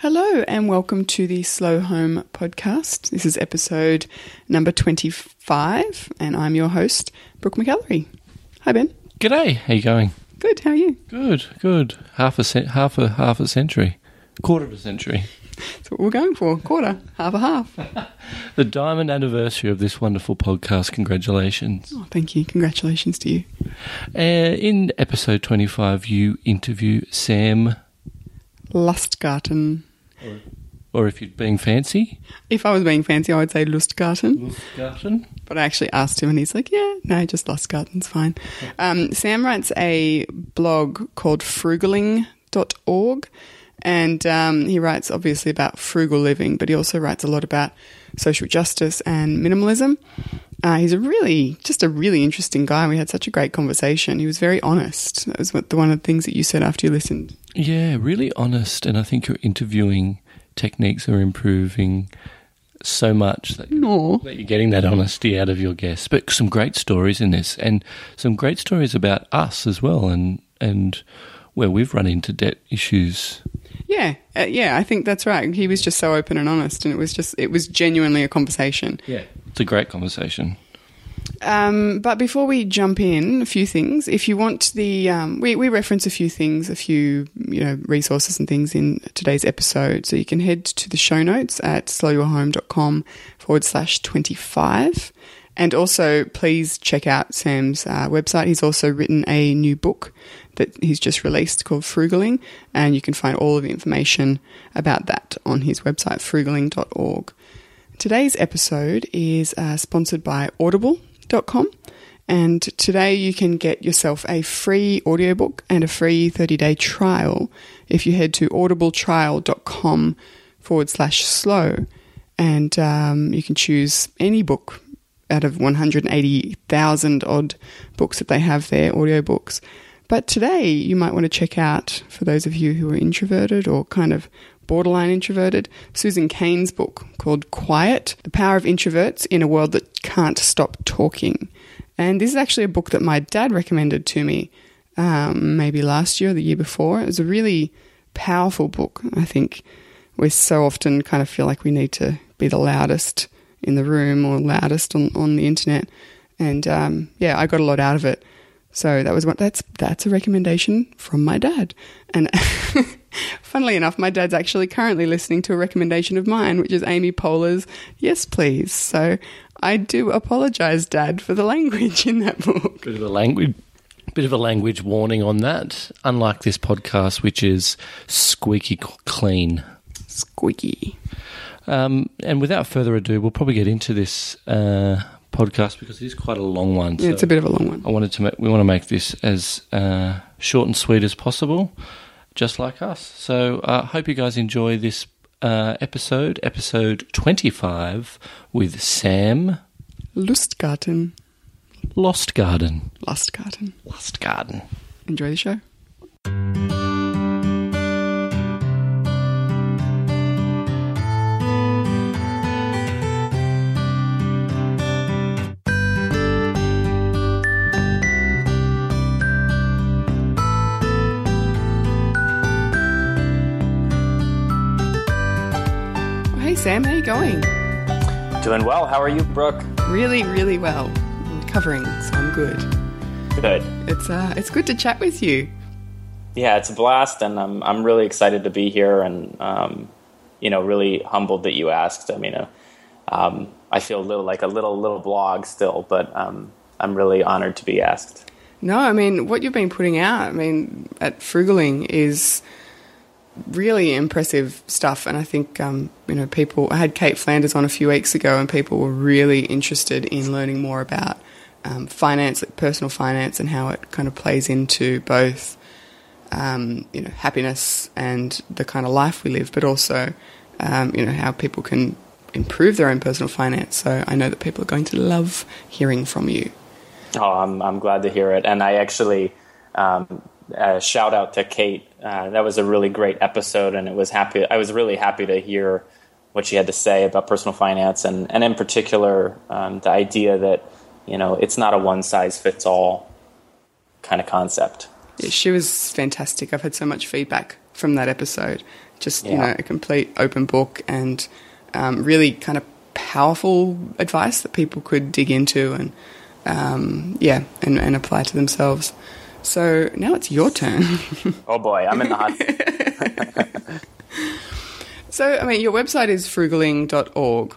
Hello, and welcome to the Slow Home podcast. This is episode number 25, and I'm your host, Brooke McAlary. Hi, Ben. G'day. How you going? Good, how are you? Good. Good. Half a cent, half a half a century, quarter of a century. That's what we're going for. Quarter, half a half. The diamond anniversary of this wonderful podcast. Congratulations. Oh, thank you. Congratulations to you. Uh, in episode twenty-five, you interview Sam, Lustgarten. Or if you're being fancy, If I was being fancy, I would say Lustgarten. Garten. But I actually asked him, and he's like, yeah, no, just Lustgarten's fine. Um, Sam writes a blog called frugaling.org. And um, he writes obviously about frugal living, but he also writes a lot about social justice and minimalism. Uh, he's a really, just a really interesting guy. We had such a great conversation. He was very honest. That was what, the, one of the things that you said after you listened. Yeah, really honest, and I think your interviewing techniques are improving so much that No. that you're getting that honesty out of your guests. But some great stories in this, and some great stories about us as well, and and where we've run into debt issues. Yeah, uh, yeah, I think that's right. He was just so open and honest, and it was just, it was genuinely a conversation. Yeah, it's a great conversation. Um, but before we jump in, a few things. If you want the, um, we, we reference a few things, a few you know resources and things in today's episode. So you can head to the show notes at slowyourhome.com forward slash twenty five. And also, please check out Sam's uh, website. He's also written a new book that he's just released called Frugaling, and you can find all of the information about that on his website, frugaling.org. Today's episode is uh, sponsored by audible.com. And today you can get yourself a free audiobook and a free 30 day trial if you head to audibletrial.com forward slash slow. And um, you can choose any book out of 180,000 odd books that they have there, audiobooks. But today you might want to check out, for those of you who are introverted or kind of borderline introverted, Susan Cain's book called Quiet The Power of Introverts in a World That Can't Stop Talking. And this is actually a book that my dad recommended to me um, maybe last year or the year before. It was a really powerful book. I think we so often kind of feel like we need to be the loudest in the room or loudest on, on the internet. And um, yeah, I got a lot out of it. So that was what that's that's a recommendation from my dad. And funnily enough, my dad's actually currently listening to a recommendation of mine, which is Amy Poehler's Yes Please. So I do apologize, Dad, for the language in that book. Bit of a language, bit of a language warning on that. Unlike this podcast, which is squeaky clean. Squeaky. Um, and without further ado, we'll probably get into this uh, podcast because it is quite a long one. Yeah, it's a bit of a long one. I wanted to. Make, we want to make this as uh, short and sweet as possible, just like us. So, I uh, hope you guys enjoy this uh, episode, episode twenty-five, with Sam Lustgarten. Lost Garden. Lost Garden. Lost Garden. Enjoy the show. Sam, how are you going? Doing well. How are you, Brooke? Really, really well. I'm recovering, so I'm good. Good. It's uh, it's good to chat with you. Yeah, it's a blast, and I'm I'm really excited to be here, and um, you know, really humbled that you asked. I mean, uh, um, I feel a little like a little little blog still, but um, I'm really honored to be asked. No, I mean what you've been putting out. I mean at Frugaling is really impressive stuff, and I think um, you know people. I had Cait Flanders on a few weeks ago, and people were really interested in learning more about um, finance, like personal finance, and how it kind of plays into both um, you know happiness and the kind of life we live, but also um, you know how people can improve their own personal finance. So I know that people are going to love hearing from you. Oh, I'm I'm glad to hear it, and I actually um, uh, shout out to Cait. Uh, that was a really great episode, and it was happy. I was really happy to hear what she had to say about personal finance, and and in particular um, the idea that you know it's not a one size fits all kind of concept. Yeah, she was fantastic. I've had so much feedback from that episode just yeah. you know a complete open book and um, really kind of powerful advice that people could dig into and um, yeah and, and apply to themselves. So now it's your turn. oh boy, I'm in the hot. Seat. So I mean, your website is frugaling.org,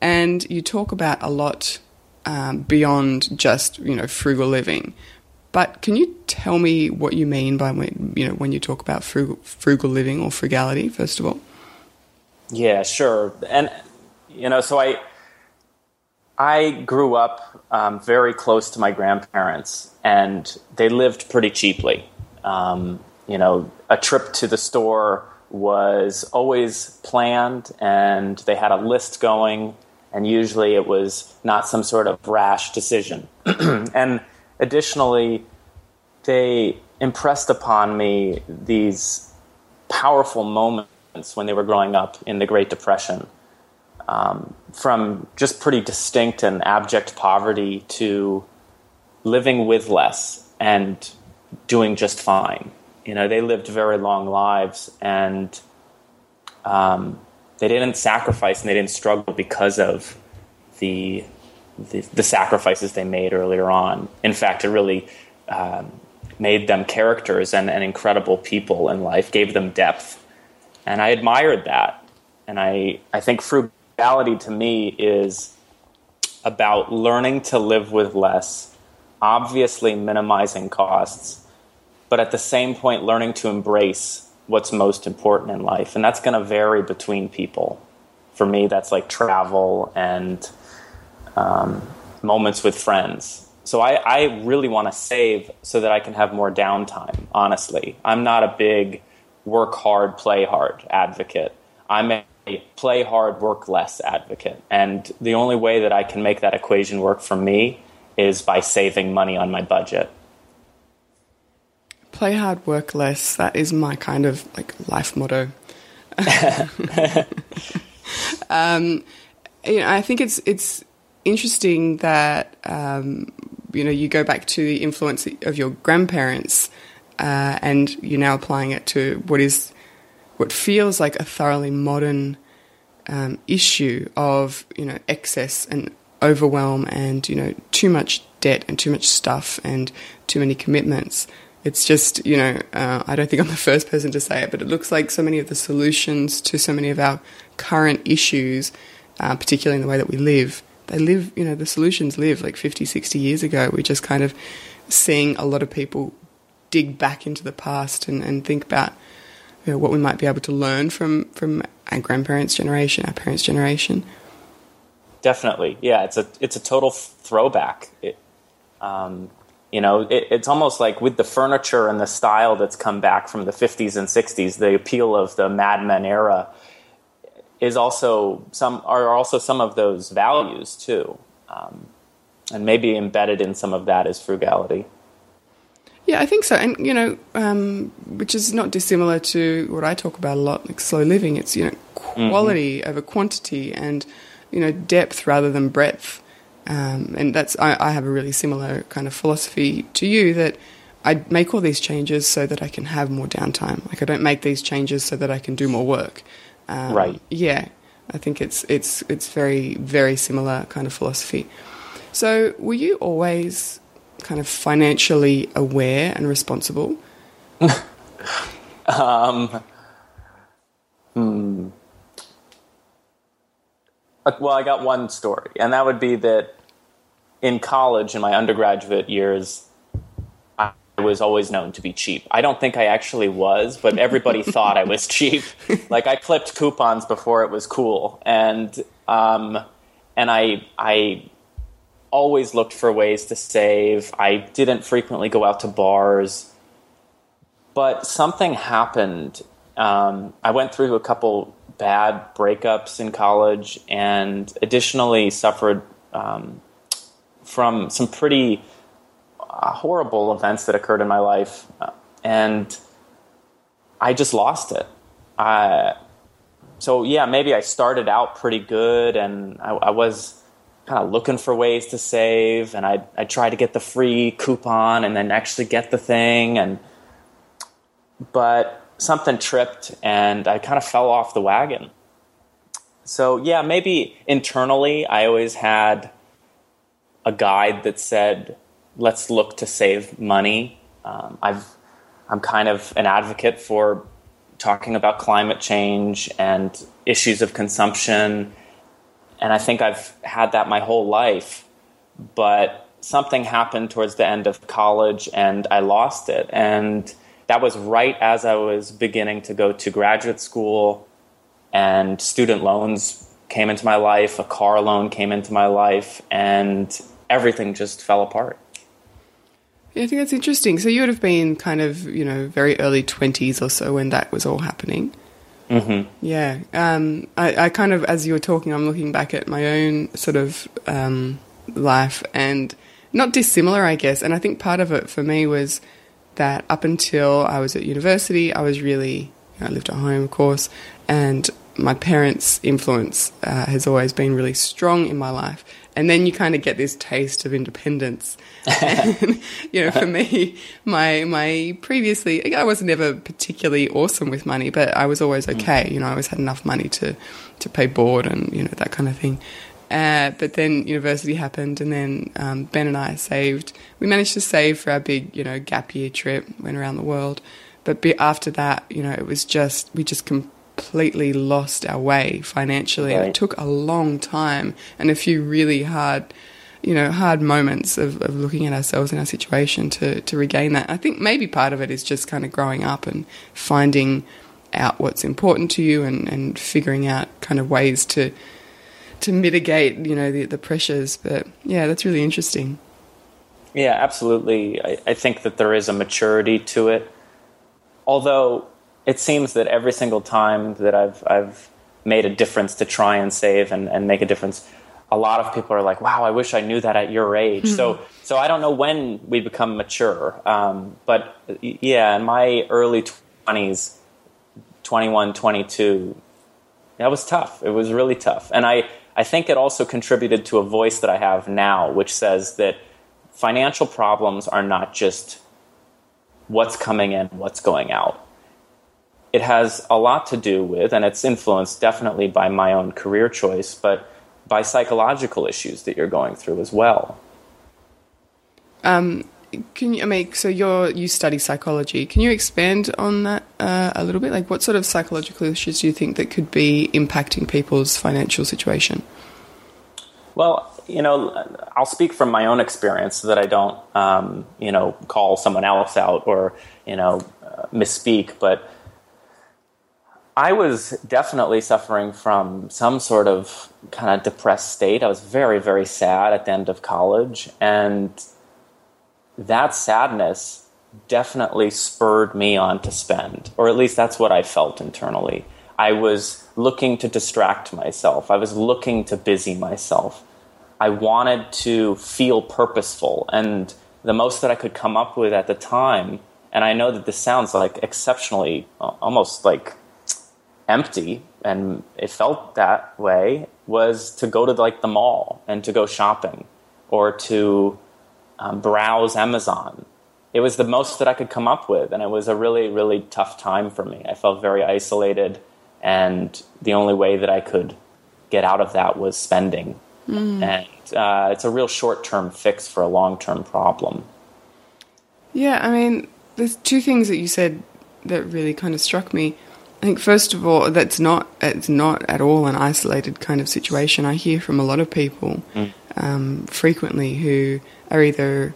and you talk about a lot um, beyond just you know frugal living. But can you tell me what you mean by when you know when you talk about frugal, frugal living or frugality? First of all. Yeah, sure. And you know, so I I grew up um, very close to my grandparents, and they lived pretty cheaply. Um, you know, a trip to the store was always planned, and they had a list going, and usually it was not some sort of rash decision. and additionally, they impressed upon me these powerful moments when they were growing up in the Great Depression. Um, from just pretty distinct and abject poverty to living with less and doing just fine. You know, they lived very long lives and um, they didn't sacrifice and they didn't struggle because of the the, the sacrifices they made earlier on. In fact, it really um, made them characters and, and incredible people in life, gave them depth. And I admired that. And I, I think frugality to me is about learning to live with less, obviously minimizing costs, but at the same point, learning to embrace what's most important in life. And that's going to vary between people. For me, that's like travel and um, moments with friends. So I, I really want to save so that I can have more downtime, honestly. I'm not a big work hard, play hard advocate. I'm a play hard, work less advocate. And the only way that I can make that equation work for me is by saving money on my budget. Play hard, work less. That is my kind of like life motto. um, you know, I think it's it's interesting that um, you know you go back to the influence of your grandparents, uh, and you're now applying it to what is what feels like a thoroughly modern um, issue of you know excess and overwhelm and you know too much debt and too much stuff and too many commitments. It's just you know uh, I don't think I'm the first person to say it, but it looks like so many of the solutions to so many of our current issues, uh, particularly in the way that we live, they live, you know, the solutions live like 50, 60 years ago. We're just kind of seeing a lot of people dig back into the past and, and think about you know, what we might be able to learn from, from our grandparents' generation, our parents' generation. Definitely, yeah. It's a it's a total throwback. It, um, you know, it, it's almost like with the furniture and the style that's come back from the 50s and 60s, the appeal of the Mad Men era is also some are also some of those values too, um, and maybe embedded in some of that is frugality. Yeah, I think so, and you know, um, which is not dissimilar to what I talk about a lot, like slow living. It's you know, quality mm-hmm. over quantity, and you know, depth rather than breadth. Um, and that's I, I have a really similar kind of philosophy to you that I make all these changes so that I can have more downtime. Like I don't make these changes so that I can do more work. Um, right. Yeah, I think it's it's it's very very similar kind of philosophy. So, were you always kind of financially aware and responsible? um, hmm. Well, I got one story, and that would be that in college, in my undergraduate years, I was always known to be cheap. I don't think I actually was, but everybody thought I was cheap. Like I clipped coupons before it was cool, and um, and I I always looked for ways to save. I didn't frequently go out to bars, but something happened. Um, I went through a couple bad breakups in college, and additionally suffered um, from some pretty uh, horrible events that occurred in my life, and I just lost it. So yeah, maybe I started out pretty good, and I, I was kind of looking for ways to save, and I I tried to get the free coupon, and then actually get the thing, and but something tripped and I kind of fell off the wagon. So, yeah, maybe internally, I always had a guide that said, let's look to save money. Um, I've, I'm kind of an advocate for talking about climate change and issues of consumption. And I think I've had that my whole life. But something happened towards the end of college and I lost it. And that was right as I was beginning to go to graduate school, and student loans came into my life, a car loan came into my life, and everything just fell apart. Yeah, I think that's interesting. So you would have been kind of, you know, very early 20s or so when that was all happening. Mm-hmm. Yeah. Um, I, I, kind of, as you were talking, I'm looking back at my own sort of um, life and not dissimilar, I guess. And I think part of it for me was that up until I was at university, I was really, I lived at home, of course, and my parents' influence uh, has always been really strong in my life. And then you kind of get this taste of independence. and, you know, for me, my my previously, I was never particularly awesome with money, but I was always mm. okay. You know, I always had enough money to to pay board and you know that kind of thing. Uh, but then university happened, and then um, Ben and I saved. We managed to save for our big, you know, gap year trip. Went around the world, but after that, you know, it was just we just completely lost our way financially. Right. It took a long time and a few really hard, you know, hard moments of, of looking at ourselves and our situation to to regain that. I think maybe part of it is just kind of growing up and finding out what's important to you and, and figuring out kind of ways to to mitigate, you know, the, the pressures. But yeah, that's really interesting. Yeah, absolutely. I, I think that there is a maturity to it. Although it seems that every single time that I've I've made a difference to try and save and, and make a difference, a lot of people are like, "Wow, I wish I knew that at your age." so so I don't know when we become mature, um, but yeah, in my early twenties, 21, 22, that was tough. It was really tough, and I I think it also contributed to a voice that I have now, which says that financial problems are not just what's coming in, what's going out. It has a lot to do with, and it's influenced definitely by my own career choice, but by psychological issues that you're going through as well. Um, can you I mean so you're you study psychology? Can you expand on that uh, a little bit? Like, what sort of psychological issues do you think that could be impacting people's financial situation? Well, you know, I'll speak from my own experience so that I don't, um, you know, call someone else out or you know uh, misspeak, but. I was definitely suffering from some sort of kind of depressed state. I was very, very sad at the end of college. And that sadness definitely spurred me on to spend, or at least that's what I felt internally. I was looking to distract myself, I was looking to busy myself. I wanted to feel purposeful, and the most that I could come up with at the time, and I know that this sounds like exceptionally, almost like empty, and it felt that way, was to go to like the mall and to go shopping or to um, browse Amazon. It was the most that I could come up with, and it was a really, really tough time for me. I felt very isolated, and the only way that I could get out of that was spending. Mm. And uh, it's a real short term fix for a long term problem. Yeah, I mean, there's two things that you said that really kind of struck me. I think first of all, that's not it's not at all an isolated kind of situation. I hear from a lot of people mm. um, frequently who are either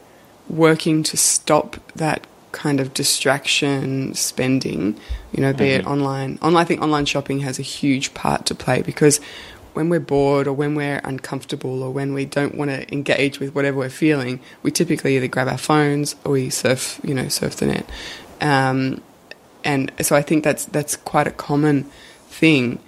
working to stop that kind of distraction spending, you know, be mm-hmm. it online. online. I think online shopping has a huge part to play because when we're bored or when we're uncomfortable or when we don't want to engage with whatever we're feeling, we typically either grab our phones or we surf, you know, surf the net. Um, and so I think that's that's quite a common thing.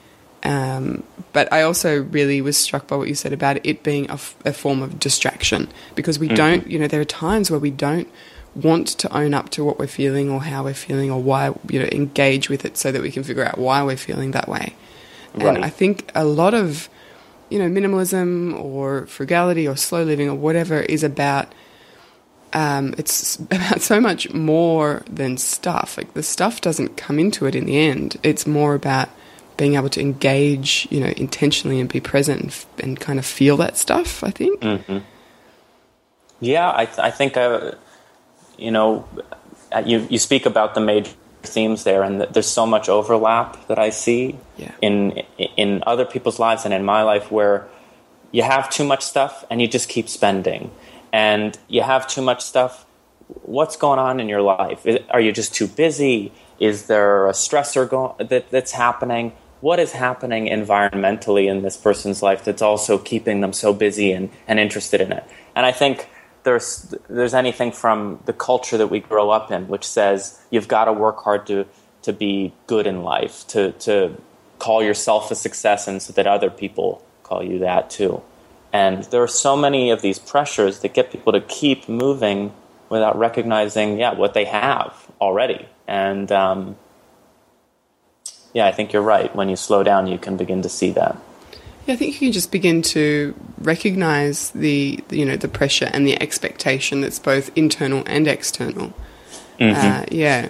Um, but I also really was struck by what you said about it being a, f- a form of distraction because we mm-hmm. don't, you know, there are times where we don't want to own up to what we're feeling or how we're feeling or why, you know, engage with it so that we can figure out why we're feeling that way. Right. And I think a lot of, you know, minimalism or frugality or slow living or whatever is about um, it's about so much more than stuff. Like the stuff doesn't come into it in the end. It's more about being able to engage, you know, intentionally and be present and, f- and kind of feel that stuff. I think. Mm-hmm. Yeah, I, th- I think, uh, you know, uh, you you speak about the major themes there, and there's so much overlap that I see Yeah. in in other people's lives and in my life where you have too much stuff and you just keep spending, and you have too much stuff. What's going on in your life? Are you just too busy? Is there a stressor go- that, that's happening? What is happening environmentally in this person's life that's also keeping them so busy and, and interested in it? And I think there's there's anything from the culture that we grow up in, which says you've got to work hard to to be good in life, to to call yourself a success, and so that other people call you that too. And there are so many of these pressures that get people to keep moving without recognizing, yeah, what they have already. And um, yeah, I think you're right. When you slow down, you can begin to see that. Yeah, I think you can just begin to recognize the, you know the pressure and the expectation that's both internal and external. Uh, yeah,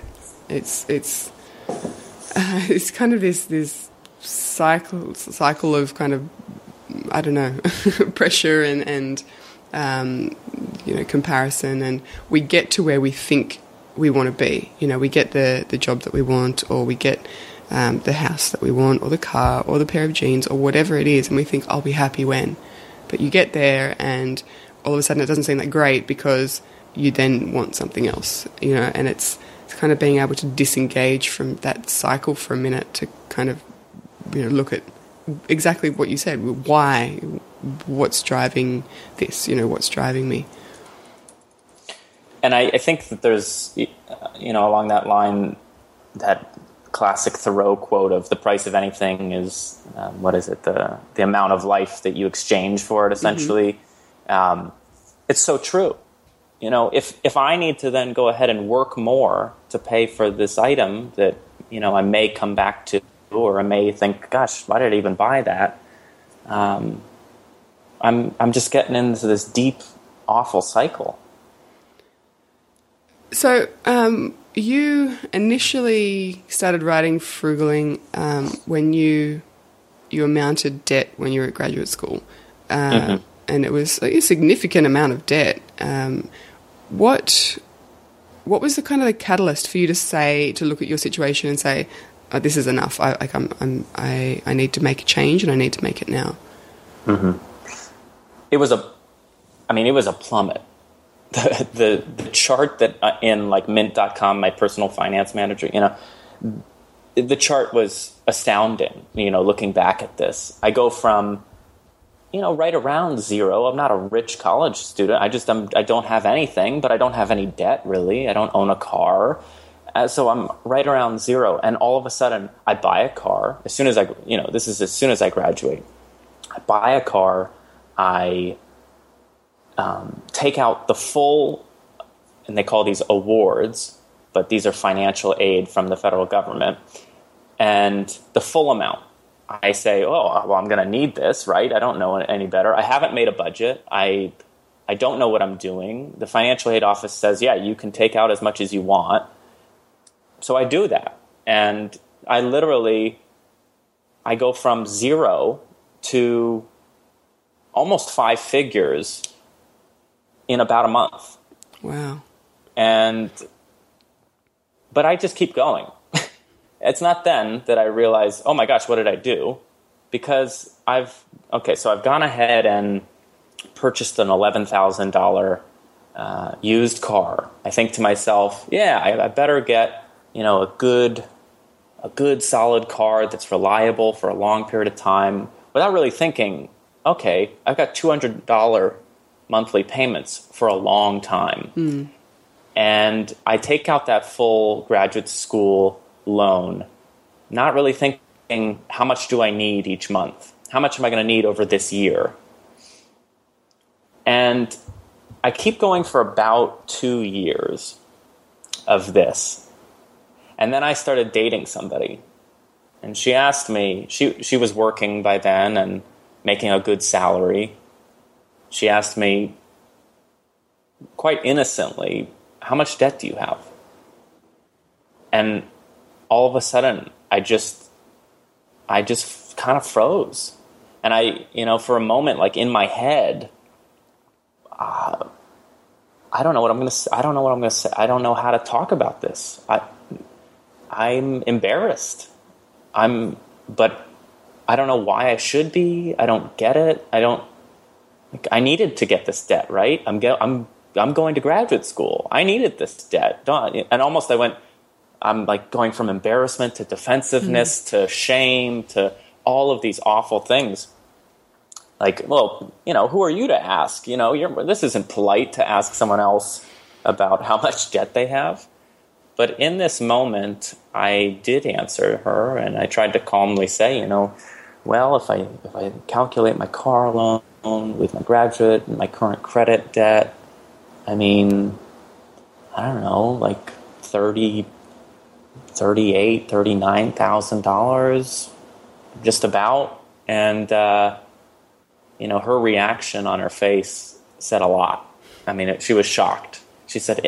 it's it's uh, it's kind of this this cycle cycle of kind of I don't know pressure and and um, you know comparison, and we get to where we think we want to be. You know, we get the the job that we want, or we get um, the house that we want, or the car, or the pair of jeans, or whatever it is, and we think I'll be happy when. But you get there, and all of a sudden it doesn't seem that great because you then want something else. You know, and it's it's kind of being able to disengage from that cycle for a minute to kind of you know look at exactly what you said. Why? What's driving this? You know, what's driving me? and I, I think that there's, you know, along that line, that classic Thoreau quote of "the price of anything is um, what is it the the amount of life that you exchange for it." Essentially, um, it's so true. You know, if if I need to then go ahead and work more to pay for this item that you know I may come back to, or I may think, "Gosh, why did I even buy that?" Um, I'm I'm just getting into this deep, awful cycle. So, um, you initially started writing frugaling um, when you you amounted debt when you were at graduate school, uh, and it was a significant amount of debt. Um, what what was the kind of the catalyst for you to say to look at your situation and say, oh, "This is enough. I like I'm, I'm I I need to make a change and I need to make it now." it was a i mean it was a plummet. The the, the chart that uh, in like mint.com my personal finance manager you know the chart was astounding you know looking back at this. I go from you know right around zero. I'm not a rich college student. I just I'm, i don't have anything but i don't have any debt really. I don't own a car so i'm right around zero and all of a sudden i buy a car as soon as i you know this is as soon as i graduate I buy a car, I um, take out the full, and they call these awards, but these are financial aid from the federal government, and the full amount. I say, oh, well, I'm going to need this, right? I don't know any better. I haven't made a budget. I, I don't know what I'm doing. The financial aid office says, yeah, you can take out as much as you want. So I do that, and I literally, I go from zero to almost five figures in about a month. Wow. And but I just keep going. it's not then that I realize, oh my gosh, what did I do? Because I've okay, so I've gone ahead and purchased an eleven thousand dollar uh, used car. I think to myself, yeah, I, I better get you know a good a good solid car that's reliable for a long period of time without really thinking, okay, I've got $200 monthly payments for a long time. Hmm. And I take out that full graduate school loan, not really thinking, how much do I need each month? How much am I going to need over this year? And I keep going for about two years of this. And then I started dating somebody and she asked me she she was working by then and making a good salary she asked me quite innocently, how much debt do you have? And all of a sudden, I just, I just kind of froze. And I, you know, for a moment, like in my head, uh, I don't know what I'm to. I don't know what I'm to say. I don't know how to talk about this. I, I'm embarrassed. I'm, but I don't know why I should be. I don't get it. I don't. Like, I needed to get this debt, right? I'm get, I'm I'm going to graduate school. I needed this debt. Don't, and almost I went. I'm like going from embarrassment to defensiveness mm. to shame to all of these awful things. Like, well, you know, who are you to ask? You know, this isn't polite to ask someone else about how much debt they have. But in this moment, I did answer her, and I tried to calmly say, you know, well, if I if I calculate my car loan with my graduate and my current credit debt, I mean, I don't know, like 30 38 39000 dollars just about. And uh, you know her reaction on her face said a lot. I mean it, she was shocked she said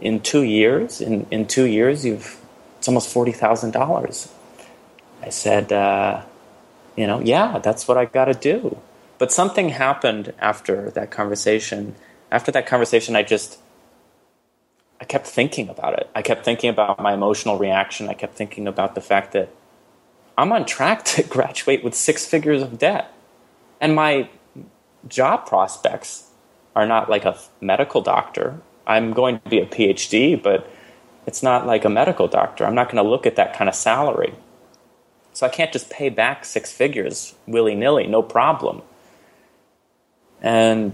in two years in, in two years you've it's almost $40000 i said uh, you know yeah that's what i got to do but something happened after that conversation after that conversation i just I kept thinking about it. I kept thinking about my emotional reaction. I kept thinking about the fact that I'm on track to graduate with six figures of debt. And my job prospects are not like a medical doctor. I'm going to be a PhD, but it's not like a medical doctor. I'm not going to look at that kind of salary. So I can't just pay back six figures willy nilly, no problem. And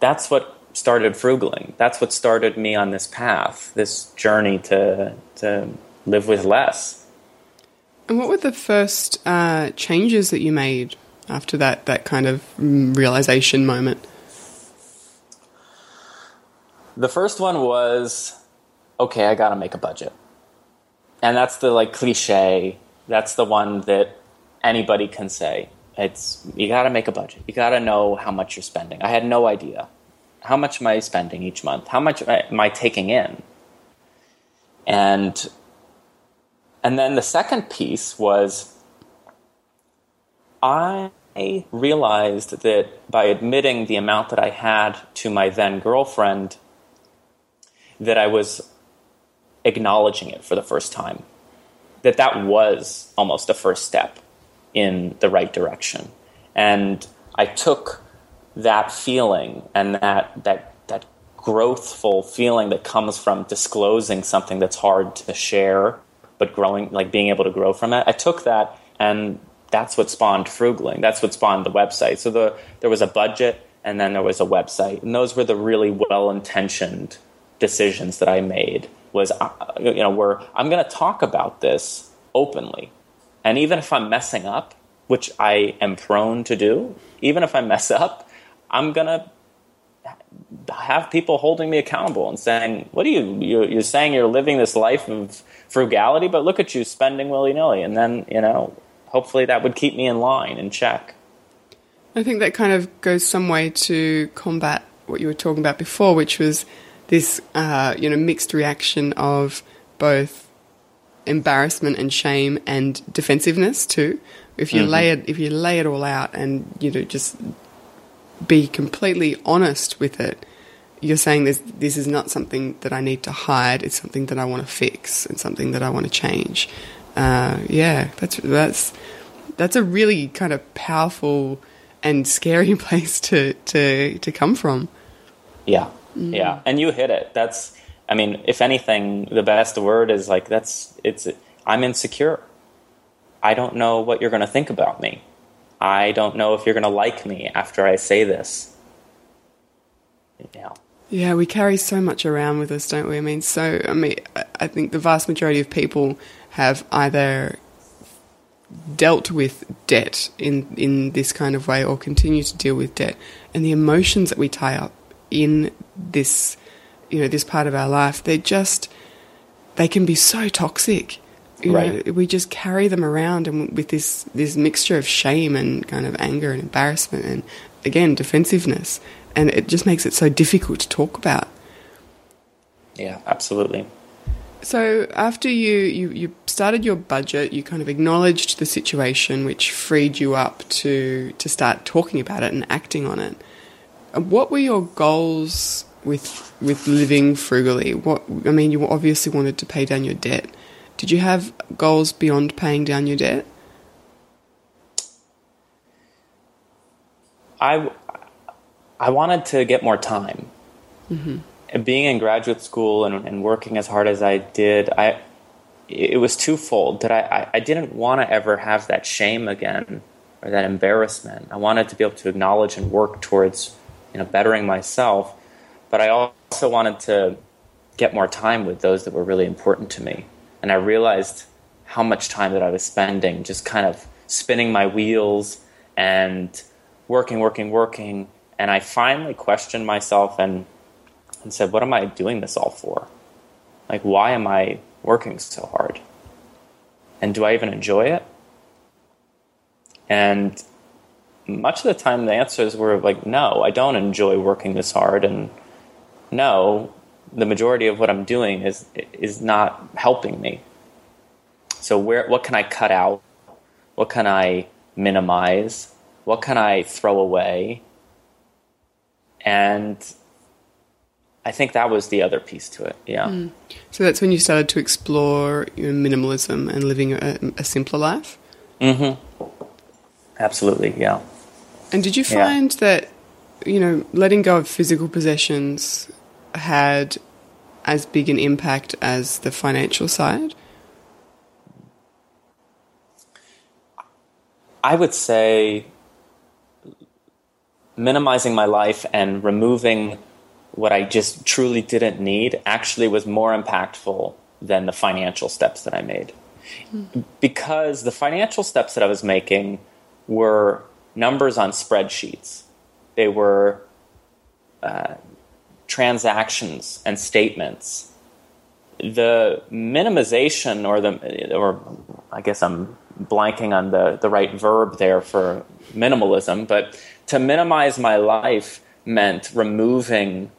that's what started frugaling. That's what started me on this path, this journey to to live with less. And what were the first uh, changes that you made after that that kind of realization moment? The first one was, okay, I got to make a budget, and that's the like cliche. That's the one that anybody can say. It's you got to make a budget. You got to know how much you're spending. I had no idea how much am I spending each month? How much am I taking in? And and then the second piece was I realized that by admitting the amount that I had to my then girlfriend, that I was acknowledging it for the first time. That that was almost a first step in the right direction. And I took that feeling and that that that growthful feeling that comes from disclosing something that's hard to share but growing like being able to grow from it i took that and that's what spawned frugaling. that's what spawned the website so the there was a budget and then there was a website and those were the really well intentioned decisions that i made was uh, you know where i'm going to talk about this openly and even if i'm messing up which i am prone to do even if i mess up I'm gonna have people holding me accountable and saying, "What are you? You're saying you're living this life of frugality, but look at you spending willy nilly." And then you know, hopefully, that would keep me in line and check. I think that kind of goes some way to combat what you were talking about before, which was this uh, you know mixed reaction of both embarrassment and shame and defensiveness too. If you mm-hmm. lay it if you lay it all out and you know just be completely honest with it, you're saying this this is not something that I need to hide. It's something that I want to fix and something that I want to change. Uh, yeah, that's that's that's a really kind of powerful and scary place to to to come from. Yeah, mm. yeah, and you hit it. That's I mean, if anything, the best word is like that's it's. I'm insecure. I don't know what you're going to think about me. I don't know if you're going to like me after I say this. Yeah. Yeah, we carry so much around with us, don't we? I mean, so, I mean, I think the vast majority of people have either dealt with debt in, in this kind of way or continue to deal with debt. And the emotions that we tie up in this, you know, this part of our life, they're just, they can be so toxic you right. know, we just carry them around and with this this mixture of shame and kind of anger and embarrassment and again defensiveness, and it just makes it so difficult to talk about. Yeah, absolutely. So after you, you, you started your budget, you kind of acknowledged the situation, which freed you up to to start talking about it and acting on it. What were your goals with with living frugally? What I mean, you obviously wanted to pay down your debt. Did you have goals beyond paying down your debt? I I wanted to get more time. Mm-hmm. And Being in graduate school and, and working as hard as I did, I it was twofold that I, I, I didn't want to ever have that shame again or that embarrassment. I wanted to be able to acknowledge and work towards you know bettering myself, but I also wanted to get more time with those that were really important to me. And I realized how much time that I was spending just kind of spinning my wheels and working, working, working. And I finally questioned myself and, and said, What am I doing this all for? Like, why am I working so hard? And do I even enjoy it? And much of the time, the answers were like, No, I don't enjoy working this hard. And no, the majority of what I'm doing is, is not helping me. So, where, what can I cut out? What can I minimize? What can I throw away? And I think that was the other piece to it. Yeah. So that's when you started to explore you know, minimalism and living a, a simpler life. Mm-hmm. Absolutely. Yeah. And did you Yeah. find that, you know, letting go of physical possessions had as big an impact as the financial side? I would say minimizing my life and removing what I just truly didn't need actually was more impactful than the financial steps that I made. Because the financial steps that I was making were numbers on spreadsheets, they were uh, transactions and statements. The minimization, or the, or I guess I'm blanking on the, the right verb there for minimalism, but to minimize my life meant removing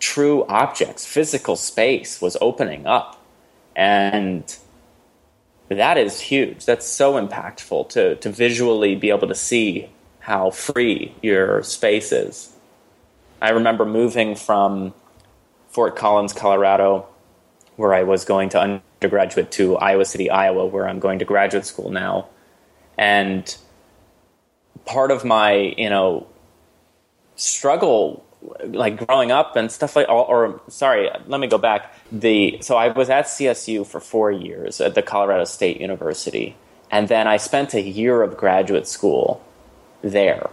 true objects. Physical space was opening up. And that is huge. That's so impactful to, to visually be able to see how free your space is. I remember moving from Fort Collins, Colorado, where I was going to undergraduate, to Iowa City, Iowa, where I'm going to graduate school now. And part of my, you know, struggle like growing up and stuff like or, or sorry let me go back. The so i was at csu for four years at the colorado state university and then i spent a year of graduate school there.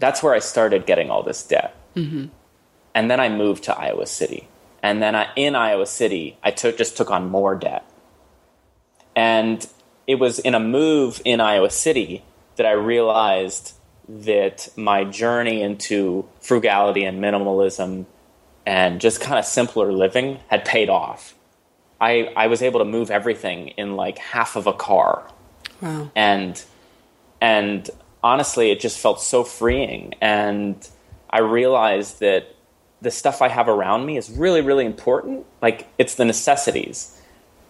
That's where i started getting all this debt Mm-hmm. and then i moved to iowa city and then I, in iowa city i took just took on more debt and it was in a move in iowa city that i realized that my journey into frugality and minimalism and just kind of simpler living had paid off. I, I was able to move everything in like half of a car. Wow. And and honestly it just felt so freeing and I realized that the stuff I have around me is really, really important. Like it's the necessities.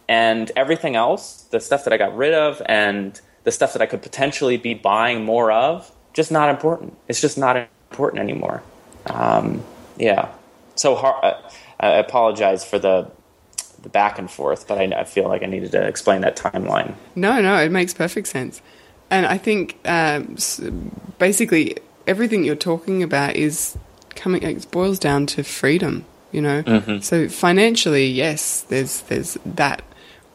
And everything else, the stuff that I got rid of and the stuff that I could potentially be buying more of, just not important. It's just not important anymore. Um, yeah. So hard, uh, I apologize for the the back and forth, but I, I feel like I needed to explain that timeline. No, no, it makes perfect sense. And I think um, basically everything you're talking about is coming. It boils down to freedom. You know, so financially, yes, there's there's that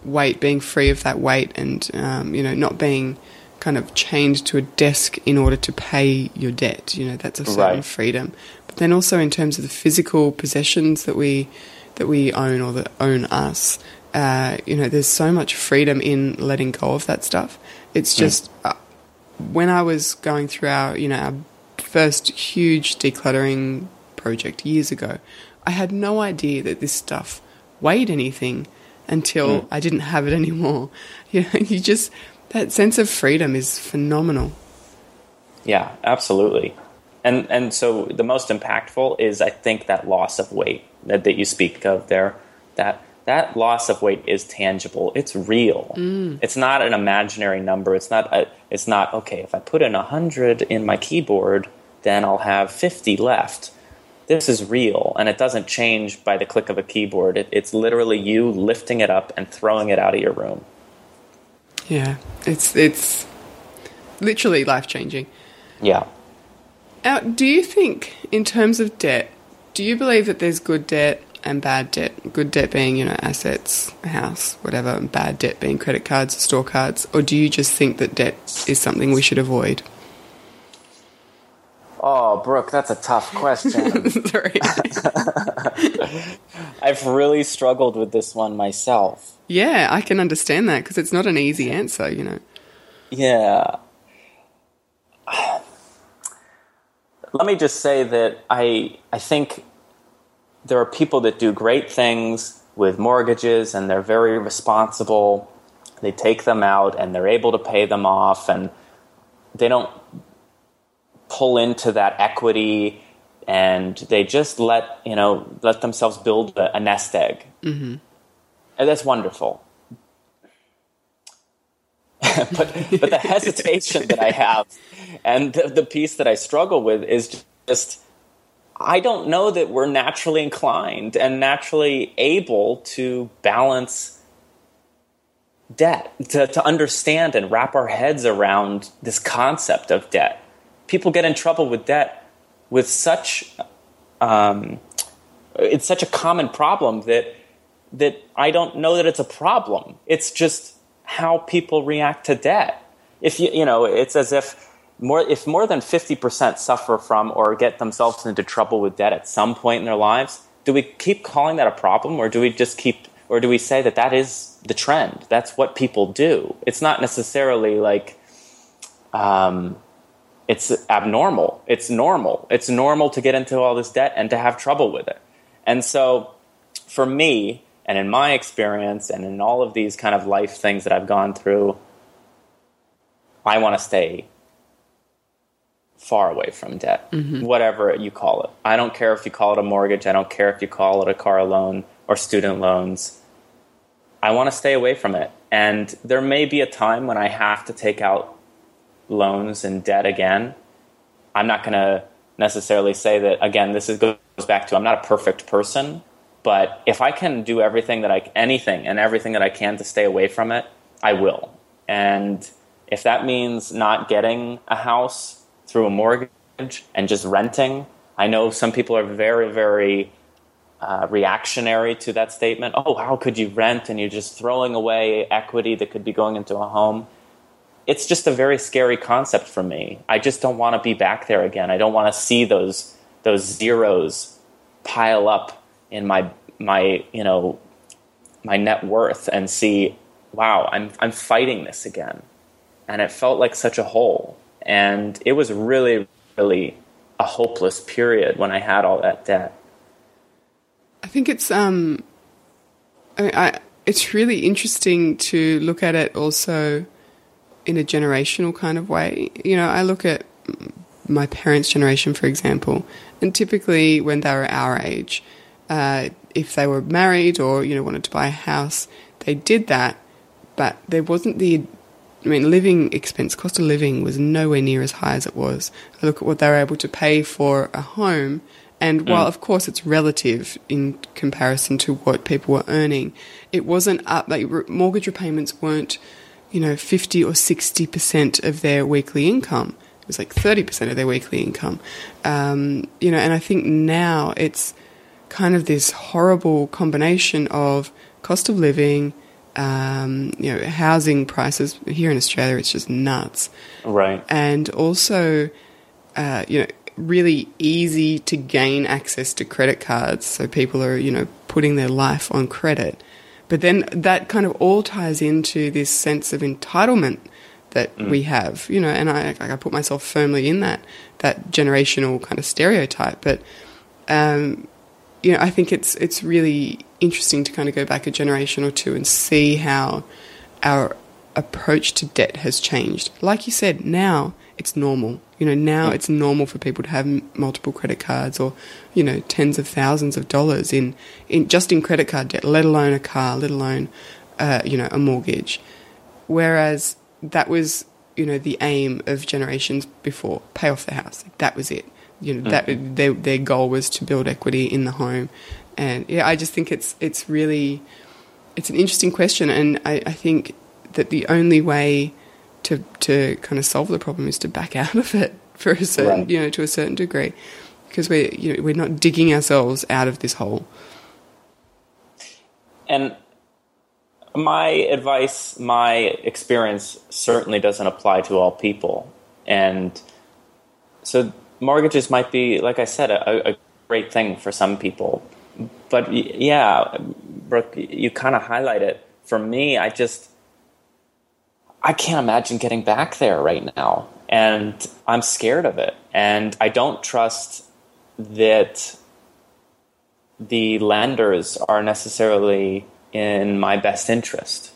weight, being free of that weight, and um, you know, not being kind of chained to a desk in order to pay your debt. You know, that's a certain Right. freedom. But then also in terms of the physical possessions that we that we own or that own us, uh, you know, there's so much freedom in letting go of that stuff. It's just uh, when I was going through our, you know, our first huge decluttering project years ago, I had no idea that this stuff weighed anything until I didn't have it anymore. You know, you just that sense of freedom is phenomenal. Yeah, absolutely. And and so the most impactful is I think that loss of weight that, that you speak of there, that that loss of weight is tangible. It's real. Mm. It's not an imaginary number. It's not. A, it's not okay. If I put in hundred in my keyboard, then I'll have fifty left. This is real, and it doesn't change by the click of a keyboard. It, it's literally you lifting it up and throwing it out of your room. Yeah, it's it's literally life changing. Yeah. Now, do you think, in terms of debt, do you believe that there's good debt and bad debt. Good debt being, you know, assets, house, whatever, and bad debt being credit cards, store cards, or do you just think that debt is something we should avoid? Oh, Brooke, that's a tough question. Sorry. I've really struggled with this one myself. Yeah, I can understand that because it's not an easy answer, you know. Yeah. Let me just say that I I think there are people that do great things with mortgages and they're very responsible. They take them out and they're able to pay them off and they don't pull into that equity and they just let you know let themselves build a, a nest egg mm-hmm. and that's wonderful but but the hesitation that i have and the, the piece that i struggle with is just I don't know that we're naturally inclined and naturally able to balance debt, to, to understand and wrap our heads around this concept of debt. People get in trouble with debt with such, um, it's such a common problem that, that I don't know that it's a problem. It's just how people react to debt. If you, you know, it's as if more if more than 50% suffer from or get themselves into trouble with debt at some point in their lives do we keep calling that a problem or do we just keep or do we say that that is the trend that's what people do it's not necessarily like um, it's abnormal it's normal it's normal to get into all this debt and to have trouble with it and so for me and in my experience and in all of these kind of life things that i've gone through i want to stay far away from debt, mm-hmm. whatever you call it. I don't care if you call it a mortgage, I don't care if you call it a car loan or student loans. I want to stay away from it. And there may be a time when I have to take out loans and debt again. I'm not going to necessarily say that, again, this is, goes back to I'm not a perfect person, but if I can do everything that I, anything and everything that I can to stay away from it, I will. And if that means not getting a house through a mortgage and just renting. I know some people are very, very uh, reactionary to that statement. Oh, how could you rent and you're just throwing away equity that could be going into a home? It's just a very scary concept for me. I just don't want to be back there again. I don't want to see those those zeros pile up in my my you know my net worth and see, wow, I'm I'm fighting this again, and it felt like such a hole. And it was really, really a hopeless period when I had all that debt. I think it's um, I, I, it's really interesting to look at it also in a generational kind of way. You know, I look at my parents' generation, for example, and typically when they were our age, uh, if they were married or you know wanted to buy a house, they did that, but there wasn't the I mean, living expense, cost of living was nowhere near as high as it was. I look at what they were able to pay for a home, and mm. while of course it's relative in comparison to what people were earning, it wasn't up. Like mortgage repayments weren't, you know, fifty or sixty percent of their weekly income. It was like thirty percent of their weekly income. Um, you know, and I think now it's kind of this horrible combination of cost of living um, you know, housing prices here in Australia, it's just nuts. Right. And also, uh, you know, really easy to gain access to credit cards. So people are, you know, putting their life on credit. But then that kind of all ties into this sense of entitlement that mm. we have, you know, and I, I put myself firmly in that, that generational kind of stereotype. But, um, you know, I think it's it's really interesting to kind of go back a generation or two and see how our approach to debt has changed. Like you said, now it's normal. You know, now it's normal for people to have multiple credit cards or, you know, tens of thousands of dollars in, in just in credit card debt, let alone a car, let alone, uh, you know, a mortgage. Whereas that was, you know, the aim of generations before, pay off the house. That was it. You know, that their their goal was to build equity in the home, and yeah, I just think it's it's really it's an interesting question, and I, I think that the only way to to kind of solve the problem is to back out of it for a certain Right. you know to a certain degree because we're you know we're not digging ourselves out of this hole. And my advice, my experience certainly doesn't apply to all people. And so mortgages might be, like I said, a, a great thing for some people. But yeah, Brooke, you kind of highlight it. For me, I just, I can't imagine getting back there right now. And I'm scared of it. And I don't trust that the lenders are necessarily in my best interest.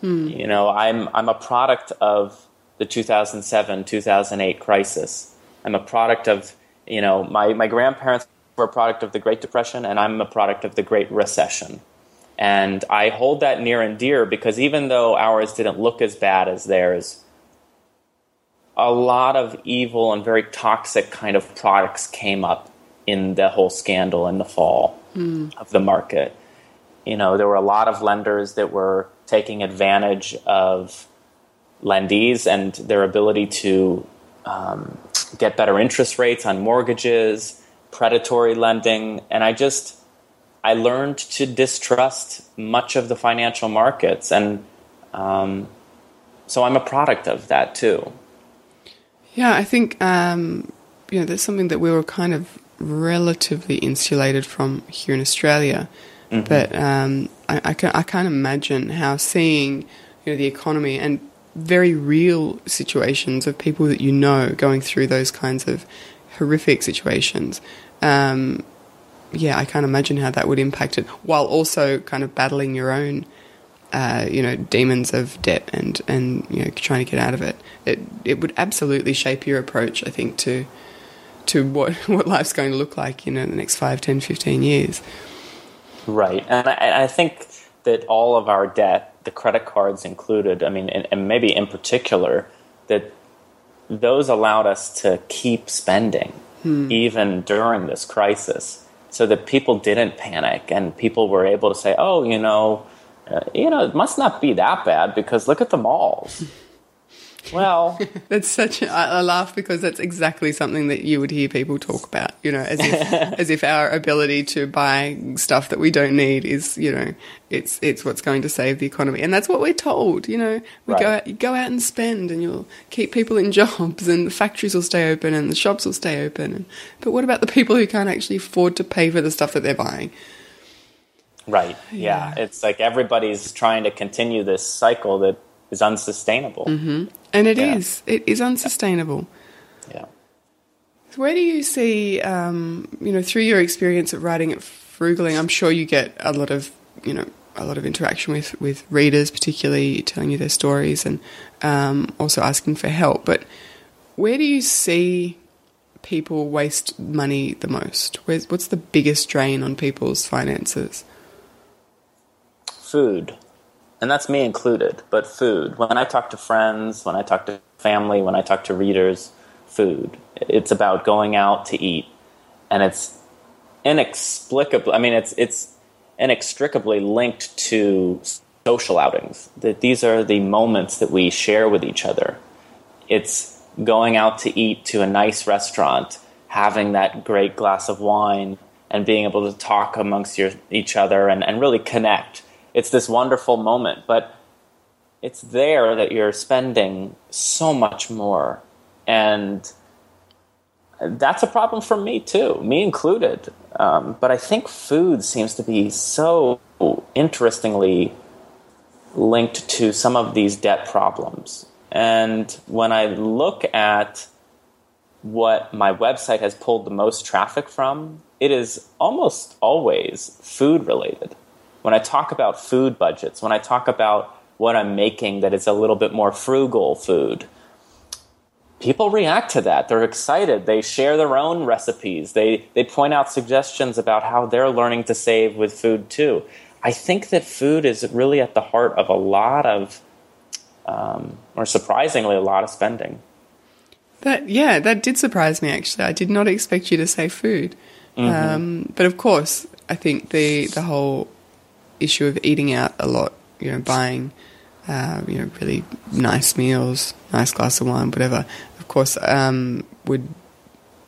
Hmm. You know, I'm I'm a product of the 2007 2008 crisis. I'm a product of you know my my grandparents were a product of the Great Depression, and I'm a product of the Great Recession. And I hold that near and dear because even though ours didn't look as bad as theirs, a lot of evil and very toxic kind of products came up in the whole scandal in the fall of the market. You know, there were a lot of lenders that were taking advantage of lendees and their ability to um, get better interest rates on mortgages, predatory lending, and I just I learned to distrust much of the financial markets, and um, so I'm a product of that too. Yeah, I think um, you know that's something that we were kind of relatively insulated from here in Australia. But um, I, I, can, I can't imagine how seeing you know the economy and very real situations of people that you know going through those kinds of horrific situations. Um, yeah, I can't imagine how that would impact it, while also kind of battling your own uh, you know, demons of debt and, and you know, trying to get out of it. It it would absolutely shape your approach, I think, to to what what life's going to look like, you know, in the next 5, 10, 15 years. Right, and I, I think that all of our debt, the credit cards included, I mean, and, and maybe in particular, that those allowed us to keep spending even during this crisis, so that people didn't panic and people were able to say, "Oh, you know, uh, you know, it must not be that bad because look at the malls." Well, That's such. A, I laugh because that's exactly something that you would hear people talk about. You know, as if as if our ability to buy stuff that we don't need is, you know, it's it's what's going to save the economy, and that's what we're told. You know, we go out, you go out and spend, and you'll keep people in jobs, and the factories will stay open, and the shops will stay open. And, but what about the people who can't actually afford to pay for the stuff that they're buying? right, yeah, it's like everybody's trying to continue this cycle that is unsustainable. And it Yeah. is. It is unsustainable. Yeah. Where do you see, um, you know, through your experience of writing at Frugaling, I'm sure you get a lot of, you know, a lot of interaction with, with readers, particularly telling you their stories and um, also asking for help. But where do you see people waste money the most? Where's, what's the biggest drain on people's finances? food. And that's me included, but food. When I talk to friends, when I talk to family, when I talk to readers, food. It's about going out to eat. And it's inexplicably, I mean, it's, it's inextricably linked to social outings. That these are the moments that we share with each other. It's going out to eat to a nice restaurant, having that great glass of wine, and being able to talk amongst your, each other and, and really connect. It's this wonderful moment, but it's there that you're spending so much more. And that's a problem for me too, me included. Um, but I think food seems to be so interestingly linked to some of these debt problems. And when I look at what my website has pulled the most traffic from, it is almost always food related. When I talk about food budgets, when I talk about what I'm making that is a little bit more frugal food. People react to that. They're excited. They share their own recipes. They they point out suggestions about how they're learning to save with food too. I think that food is really at the heart of a lot of, um, or surprisingly, a lot of spending. That yeah, that did surprise me actually. I did not expect you to say food, mm-hmm. um, but of course, I think the the whole issue of eating out a lot, you know, buying, uh, you know, really nice meals, nice glass of wine, whatever, of course, um, would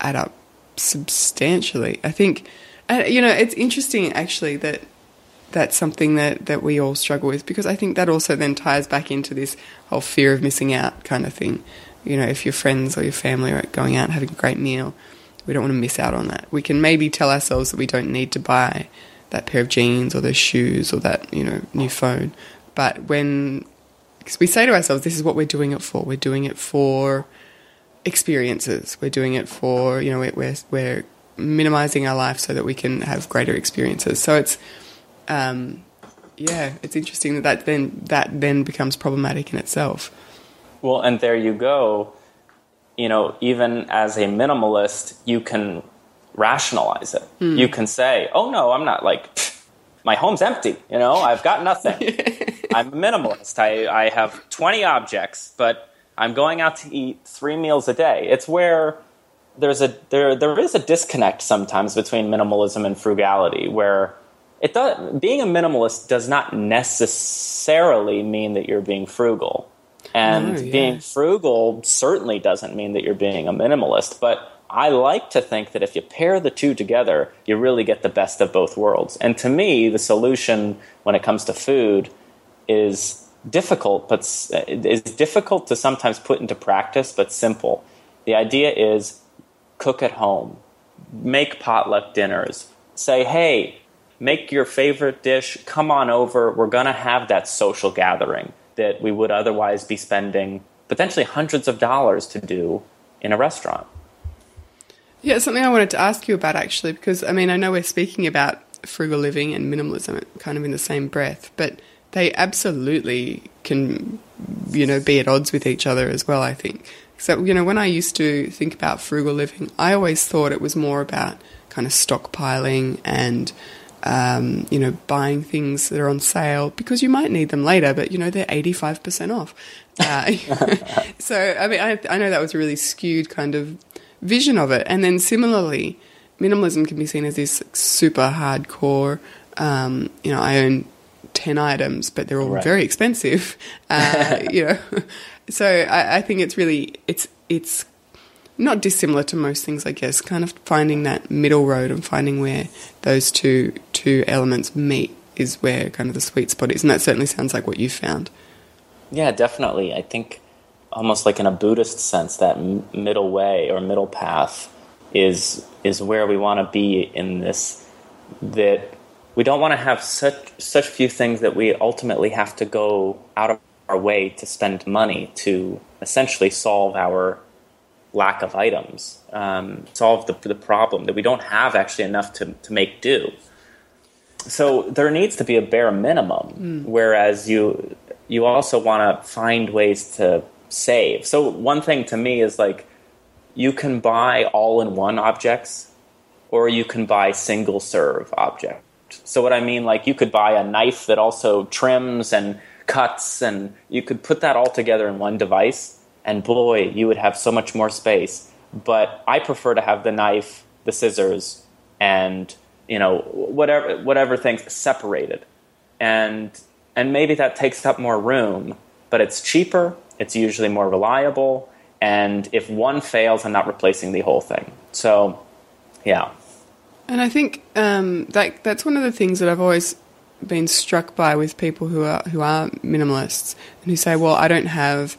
add up substantially. I think, uh, you know, it's interesting actually that that's something that, that we all struggle with because I think that also then ties back into this whole fear of missing out kind of thing you know, if your friends or your family are going out and having a great meal, we don't want to miss out on that. We can maybe tell ourselves that we don't need to buy that pair of jeans or those shoes or that, you know, new phone. But when because we say to ourselves, this is what we're doing it for. We're doing it for experiences. We're doing it for, you know, we're, we're minimizing our life so that we can have greater experiences. So it's, um, yeah, it's interesting that, that then that then becomes problematic in itself. Well, and there you go. You know, even as a minimalist, you can rationalize it. Mm. You can say, "Oh no, I'm not like my home's empty. You know, I've got nothing. I'm a minimalist. I, I have 20 objects, but I'm going out to eat three meals a day." It's where there's a there there is a disconnect sometimes between minimalism and frugality, where it does being a minimalist does not necessarily mean that you're being frugal. And being frugal certainly doesn't mean that you're being a minimalist, but I like to think that if you pair the two together, you really get the best of both worlds. And to me, the solution when it comes to food is difficult, but uh, is difficult to sometimes put into practice, but simple. The idea is cook at home, make potluck dinners, say, hey, make your favorite dish, come on over, we're going to have that social gathering that we would otherwise be spending potentially hundreds of dollars to do in a restaurant. Yeah, something I wanted to ask you about actually, because I mean, I know we're speaking about frugal living and minimalism kind of in the same breath, but they absolutely can, you know, be at odds with each other as well, I think. So, you know, when I used to think about frugal living, I always thought it was more about kind of stockpiling and um, you know, buying things that are on sale because you might need them later, but you know they're eighty five percent off. Uh, so I mean, I, I know that was a really skewed kind of vision of it. And then similarly, minimalism can be seen as this super hardcore. Um, you know, I own ten items, but they're all right. very expensive. Uh, you know, so I, I think it's really it's it's not dissimilar to most things, I guess. Kind of finding that middle road and finding where those two two elements meet is where kind of the sweet spot is, and that certainly sounds like what you found. Yeah, definitely. I think almost like in a Buddhist sense, that m- middle way or middle path is is where we want to be in this. That we don't want to have such such few things that we ultimately have to go out of our way to spend money to essentially solve our lack of items, um, solve the, the problem that we don't have actually enough to, to make do. So there needs to be a bare minimum, mm. whereas you you also want to find ways to save. So one thing to me is like you can buy all-in-one objects, or you can buy single-serve objects. So what I mean, like you could buy a knife that also trims and cuts, and you could put that all together in one device and boy, you would have so much more space. But I prefer to have the knife, the scissors, and you know whatever whatever things separated, and and maybe that takes up more room, but it's cheaper. It's usually more reliable, and if one fails, I'm not replacing the whole thing. So, yeah. And I think um, that that's one of the things that I've always been struck by with people who are who are minimalists and who say, "Well, I don't have."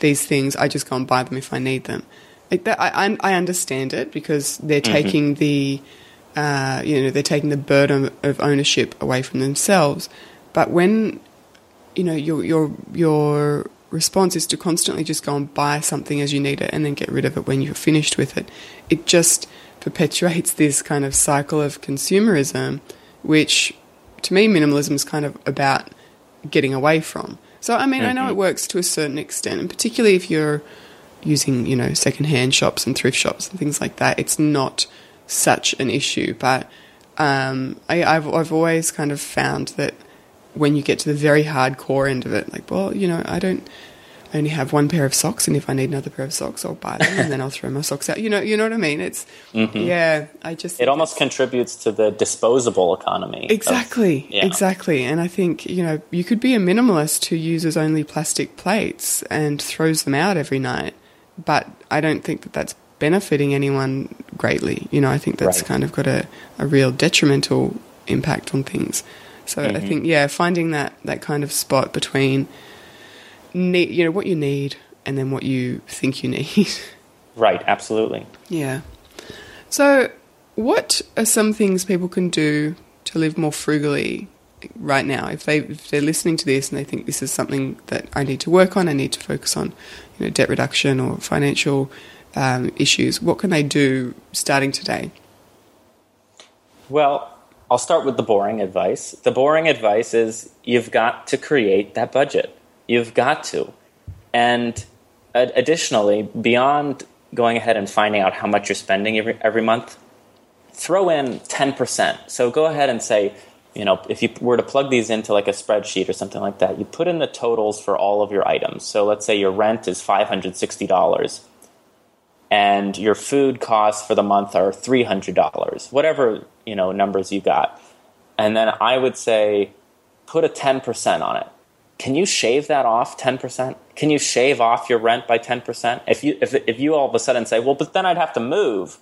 these things, I just go and buy them if I need them. Like that, I, I understand it because they're mm-hmm. taking the, uh, you know, they're taking the burden of ownership away from themselves. But when, you know, your your your response is to constantly just go and buy something as you need it and then get rid of it when you're finished with it, it just perpetuates this kind of cycle of consumerism, which to me minimalism is kind of about getting away from. So I mean, I know it works to a certain extent, and particularly if you're using, you know, secondhand shops and thrift shops and things like that, it's not such an issue. But um, I, I've I've always kind of found that when you get to the very hardcore end of it, like, well, you know, I don't. I only have one pair of socks, and if I need another pair of socks, I'll buy them, and then I'll throw my socks out. You know, you know what I mean? It's mm-hmm. yeah. I just It almost contributes to the disposable economy. of- Exactly, yeah. exactly. And I think, you know, you could be a minimalist who uses only plastic plates and throws them out every night, but I don't think that that's benefiting anyone greatly. You know, I think that's Right. kind of got a, a real detrimental impact on things. So I Mm-hmm. think, yeah, finding that, that kind of spot between, need, you know, what you need and then what you think you need. Right, absolutely. Yeah. So, what are some things people can do to live more frugally right now? If they if they're listening to this and they think this is something that I need to work on, I need to focus on, you know, debt reduction or financial um, issues. What can they do starting today? Well, I'll start with the boring advice. The boring advice is you've got to create that budget. You've got to. And ad- additionally, beyond going ahead and finding out how much you're spending every, every month, throw in 10%. So go ahead and say, you know, if you were to plug these into like a spreadsheet or something like that, you put in the totals for all of your items. So let's say your rent is $560 and your food costs for the month are $300 whatever you know numbers you got. And then i would say put a 10% on it. Can you shave that off 10% can you shave off your rent by 10% if you if, if you all of a sudden say well but then i'd have to move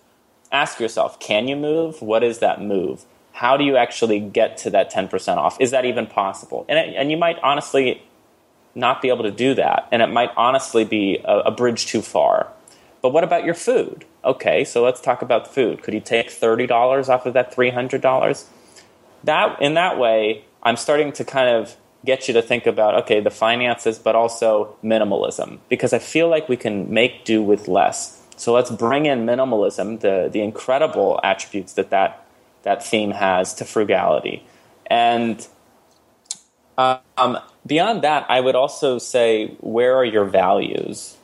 ask yourself can you move? What is that move? How do you actually get to that 10% off? Is that even possible? And, it, and you might honestly not be able to do that and it might honestly be a, a bridge too far but what about your food? Okay, so let's talk about food. Could you take thirty dollars off of that three hundred dollars? That in that way, I'm starting to kind of get you to think about okay, the finances, but also minimalism, because I feel like we can make do with less. So let's bring in minimalism, the the incredible attributes that that that theme has to frugality, and um, beyond that, I would also say, where are your values?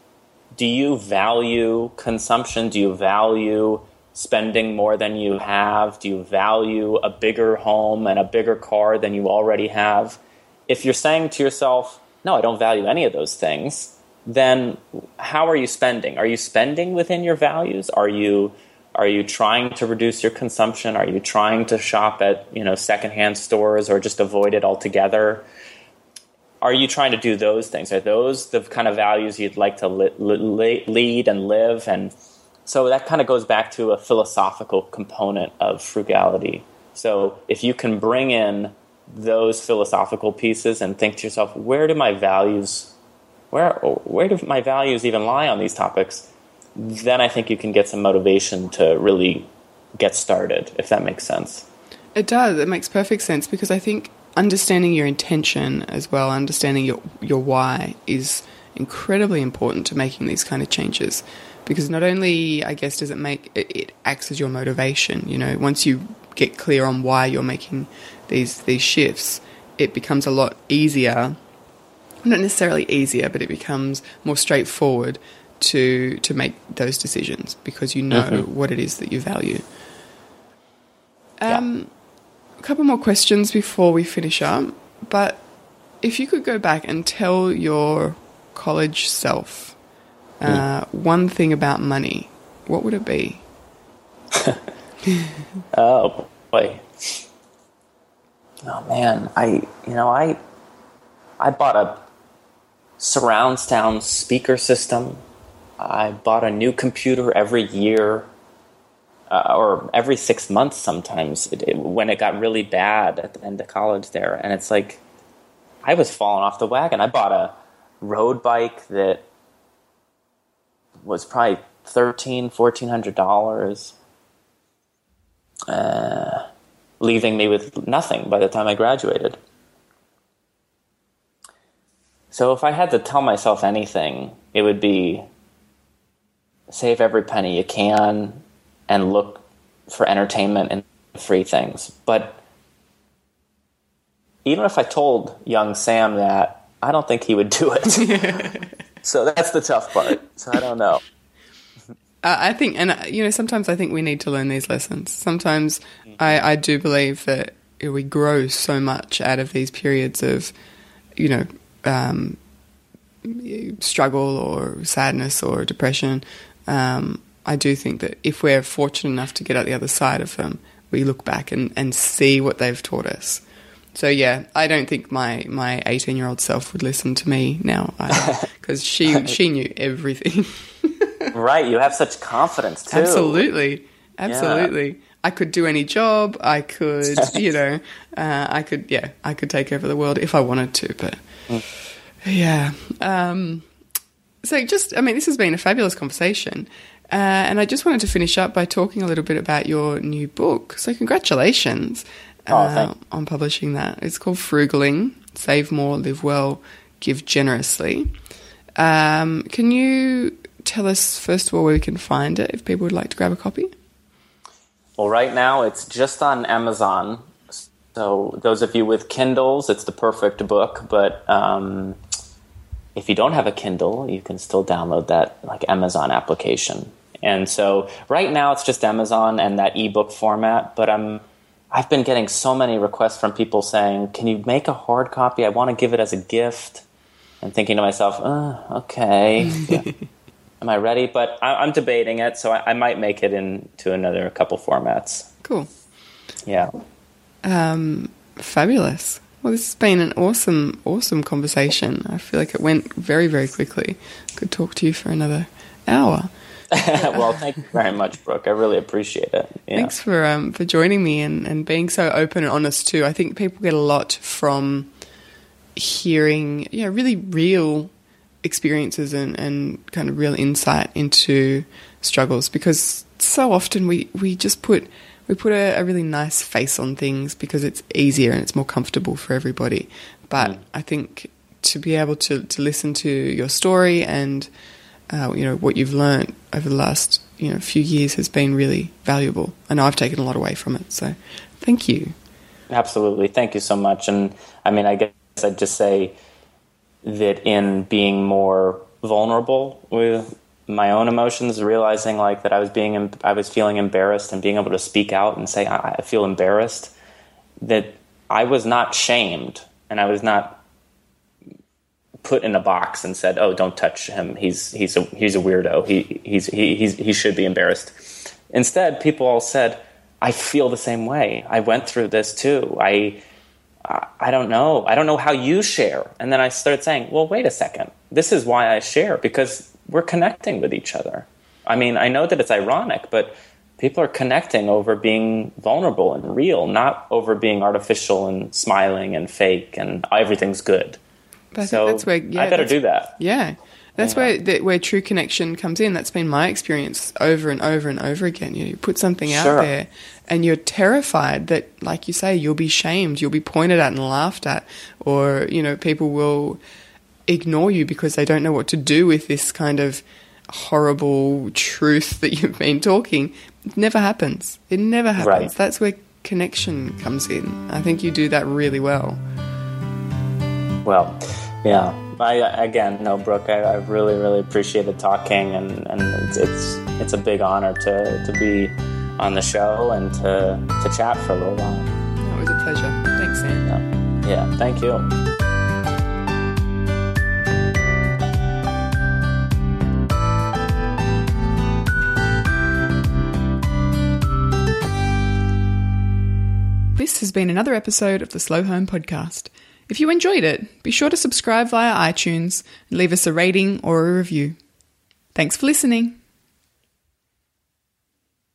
Do you value consumption? Do you value spending more than you have? Do you value a bigger home and a bigger car than you already have? If you're saying to yourself, no, I don't value any of those things, then how are you spending? Are you spending within your values? Are you are you trying to reduce your consumption? Are you trying to shop at, you know, secondhand stores or just avoid it altogether? Are you trying to do those things? Are those the kind of values you'd like to li- li- lead and live? And so that kind of goes back to a philosophical component of frugality. So if you can bring in those philosophical pieces and think to yourself, where do my values, where where do my values even lie on these topics? Then I think you can get some motivation to really get started, if that makes sense. It does. It makes perfect sense because I think understanding your intention as well, understanding your your why is incredibly important to making these kind of changes. Because not only, I guess, does it make it, it acts as your motivation. You know, once you get clear on why you're making these these shifts, it becomes a lot easier. Not necessarily easier, but it becomes more straightforward to to make those decisions because you know Mhm. what it is that you value. Yeah. Um, a couple more questions before we finish up. But if you could go back and tell your college self uh, one thing about money, what would it be? Oh boy. Oh man, I you know I I bought a surround sound speaker system. I bought a new computer every year, uh, or every six months sometimes. It, it- when it got really bad at the end of college there, and it's like I was falling off the wagon. I bought a road bike that was probably thirteen, fourteen hundred dollars uh, leaving me with nothing by the time I graduated. So if I had to tell myself anything, it would be save every penny you can and look for entertainment and free things. But even if I told young Sam that, I don't think he would do it. so that's the tough part. So I don't know. Uh, I think, and uh, you know, sometimes I think we need to learn these lessons. Sometimes I, I do believe that you know, we grow so much out of these periods of, you know, um, struggle or sadness or depression. Um, I do think that if we're fortunate enough to get out the other side of them, we look back and, and see what they've taught us. So yeah, I don't think my my eighteen year old self would listen to me now because she she knew everything. right, you have such confidence too. Absolutely, absolutely. Yeah. I could do any job. I could, you know, uh, I could, yeah, I could take over the world if I wanted to. But mm. yeah, um, so just, I mean, this has been a fabulous conversation. Uh, and I just wanted to finish up by talking a little bit about your new book. So, congratulations oh, uh, on publishing that. It's called Frugaling Save More, Live Well, Give Generously. Um, can you tell us, first of all, where we can find it if people would like to grab a copy? Well, right now it's just on Amazon. So, those of you with Kindles, it's the perfect book. But um, if you don't have a Kindle, you can still download that like Amazon application. And so right now it's just Amazon and that ebook format, but I'm I've been getting so many requests from people saying, "Can you make a hard copy? I want to give it as a gift." And thinking to myself, oh, "Okay, yeah. am I ready?" But I, am debating it, so I, I, might make it into another couple formats. Cool. Yeah. Um, fabulous. Well, this has been an awesome, awesome conversation. I feel like it went very, very quickly. Could talk to you for another hour. well, thank you very much, Brooke. I really appreciate it. Yeah. Thanks for um, for joining me and, and being so open and honest too. I think people get a lot from hearing, you know, really real experiences and, and kind of real insight into struggles because so often we, we just put we put a, a really nice face on things because it's easier and it's more comfortable for everybody. But mm. I think to be able to, to listen to your story and uh, you know what you've learned over the last you know few years has been really valuable, and I've taken a lot away from it. So, thank you. Absolutely, thank you so much. And I mean, I guess I'd just say that in being more vulnerable with my own emotions, realizing like that I was being, I was feeling embarrassed, and being able to speak out and say I, I feel embarrassed. That I was not shamed, and I was not put in a box and said, "Oh, don't touch him. He's he's a he's a weirdo. He he's he he's, he should be embarrassed." Instead, people all said, "I feel the same way. I went through this too. I." I don't know. I don't know how you share. And then I started saying, well, wait a second. This is why I share because we're connecting with each other. I mean, I know that it's ironic, but people are connecting over being vulnerable and real, not over being artificial and smiling and fake and everything's good. But so that's where yeah, I better do that. Yeah. That's yeah. where where true connection comes in. That's been my experience over and over and over again. You, know, you put something sure. out there, and you're terrified that, like you say, you'll be shamed, you'll be pointed at and laughed at, or you know, people will ignore you because they don't know what to do with this kind of horrible truth that you've been talking. It never happens. It never happens. Right. That's where connection comes in. I think you do that really well. Well, yeah. I, again, no, Brooke, I, I really, really appreciated talking, and, and it's, it's, it's a big honor to, to be on the show and to, to chat for a little while. It was a pleasure. Thanks, Sam. Yeah, yeah thank you. This has been another episode of the Slow Home Podcast. If you enjoyed it, be sure to subscribe via iTunes and leave us a rating or a review. Thanks for listening.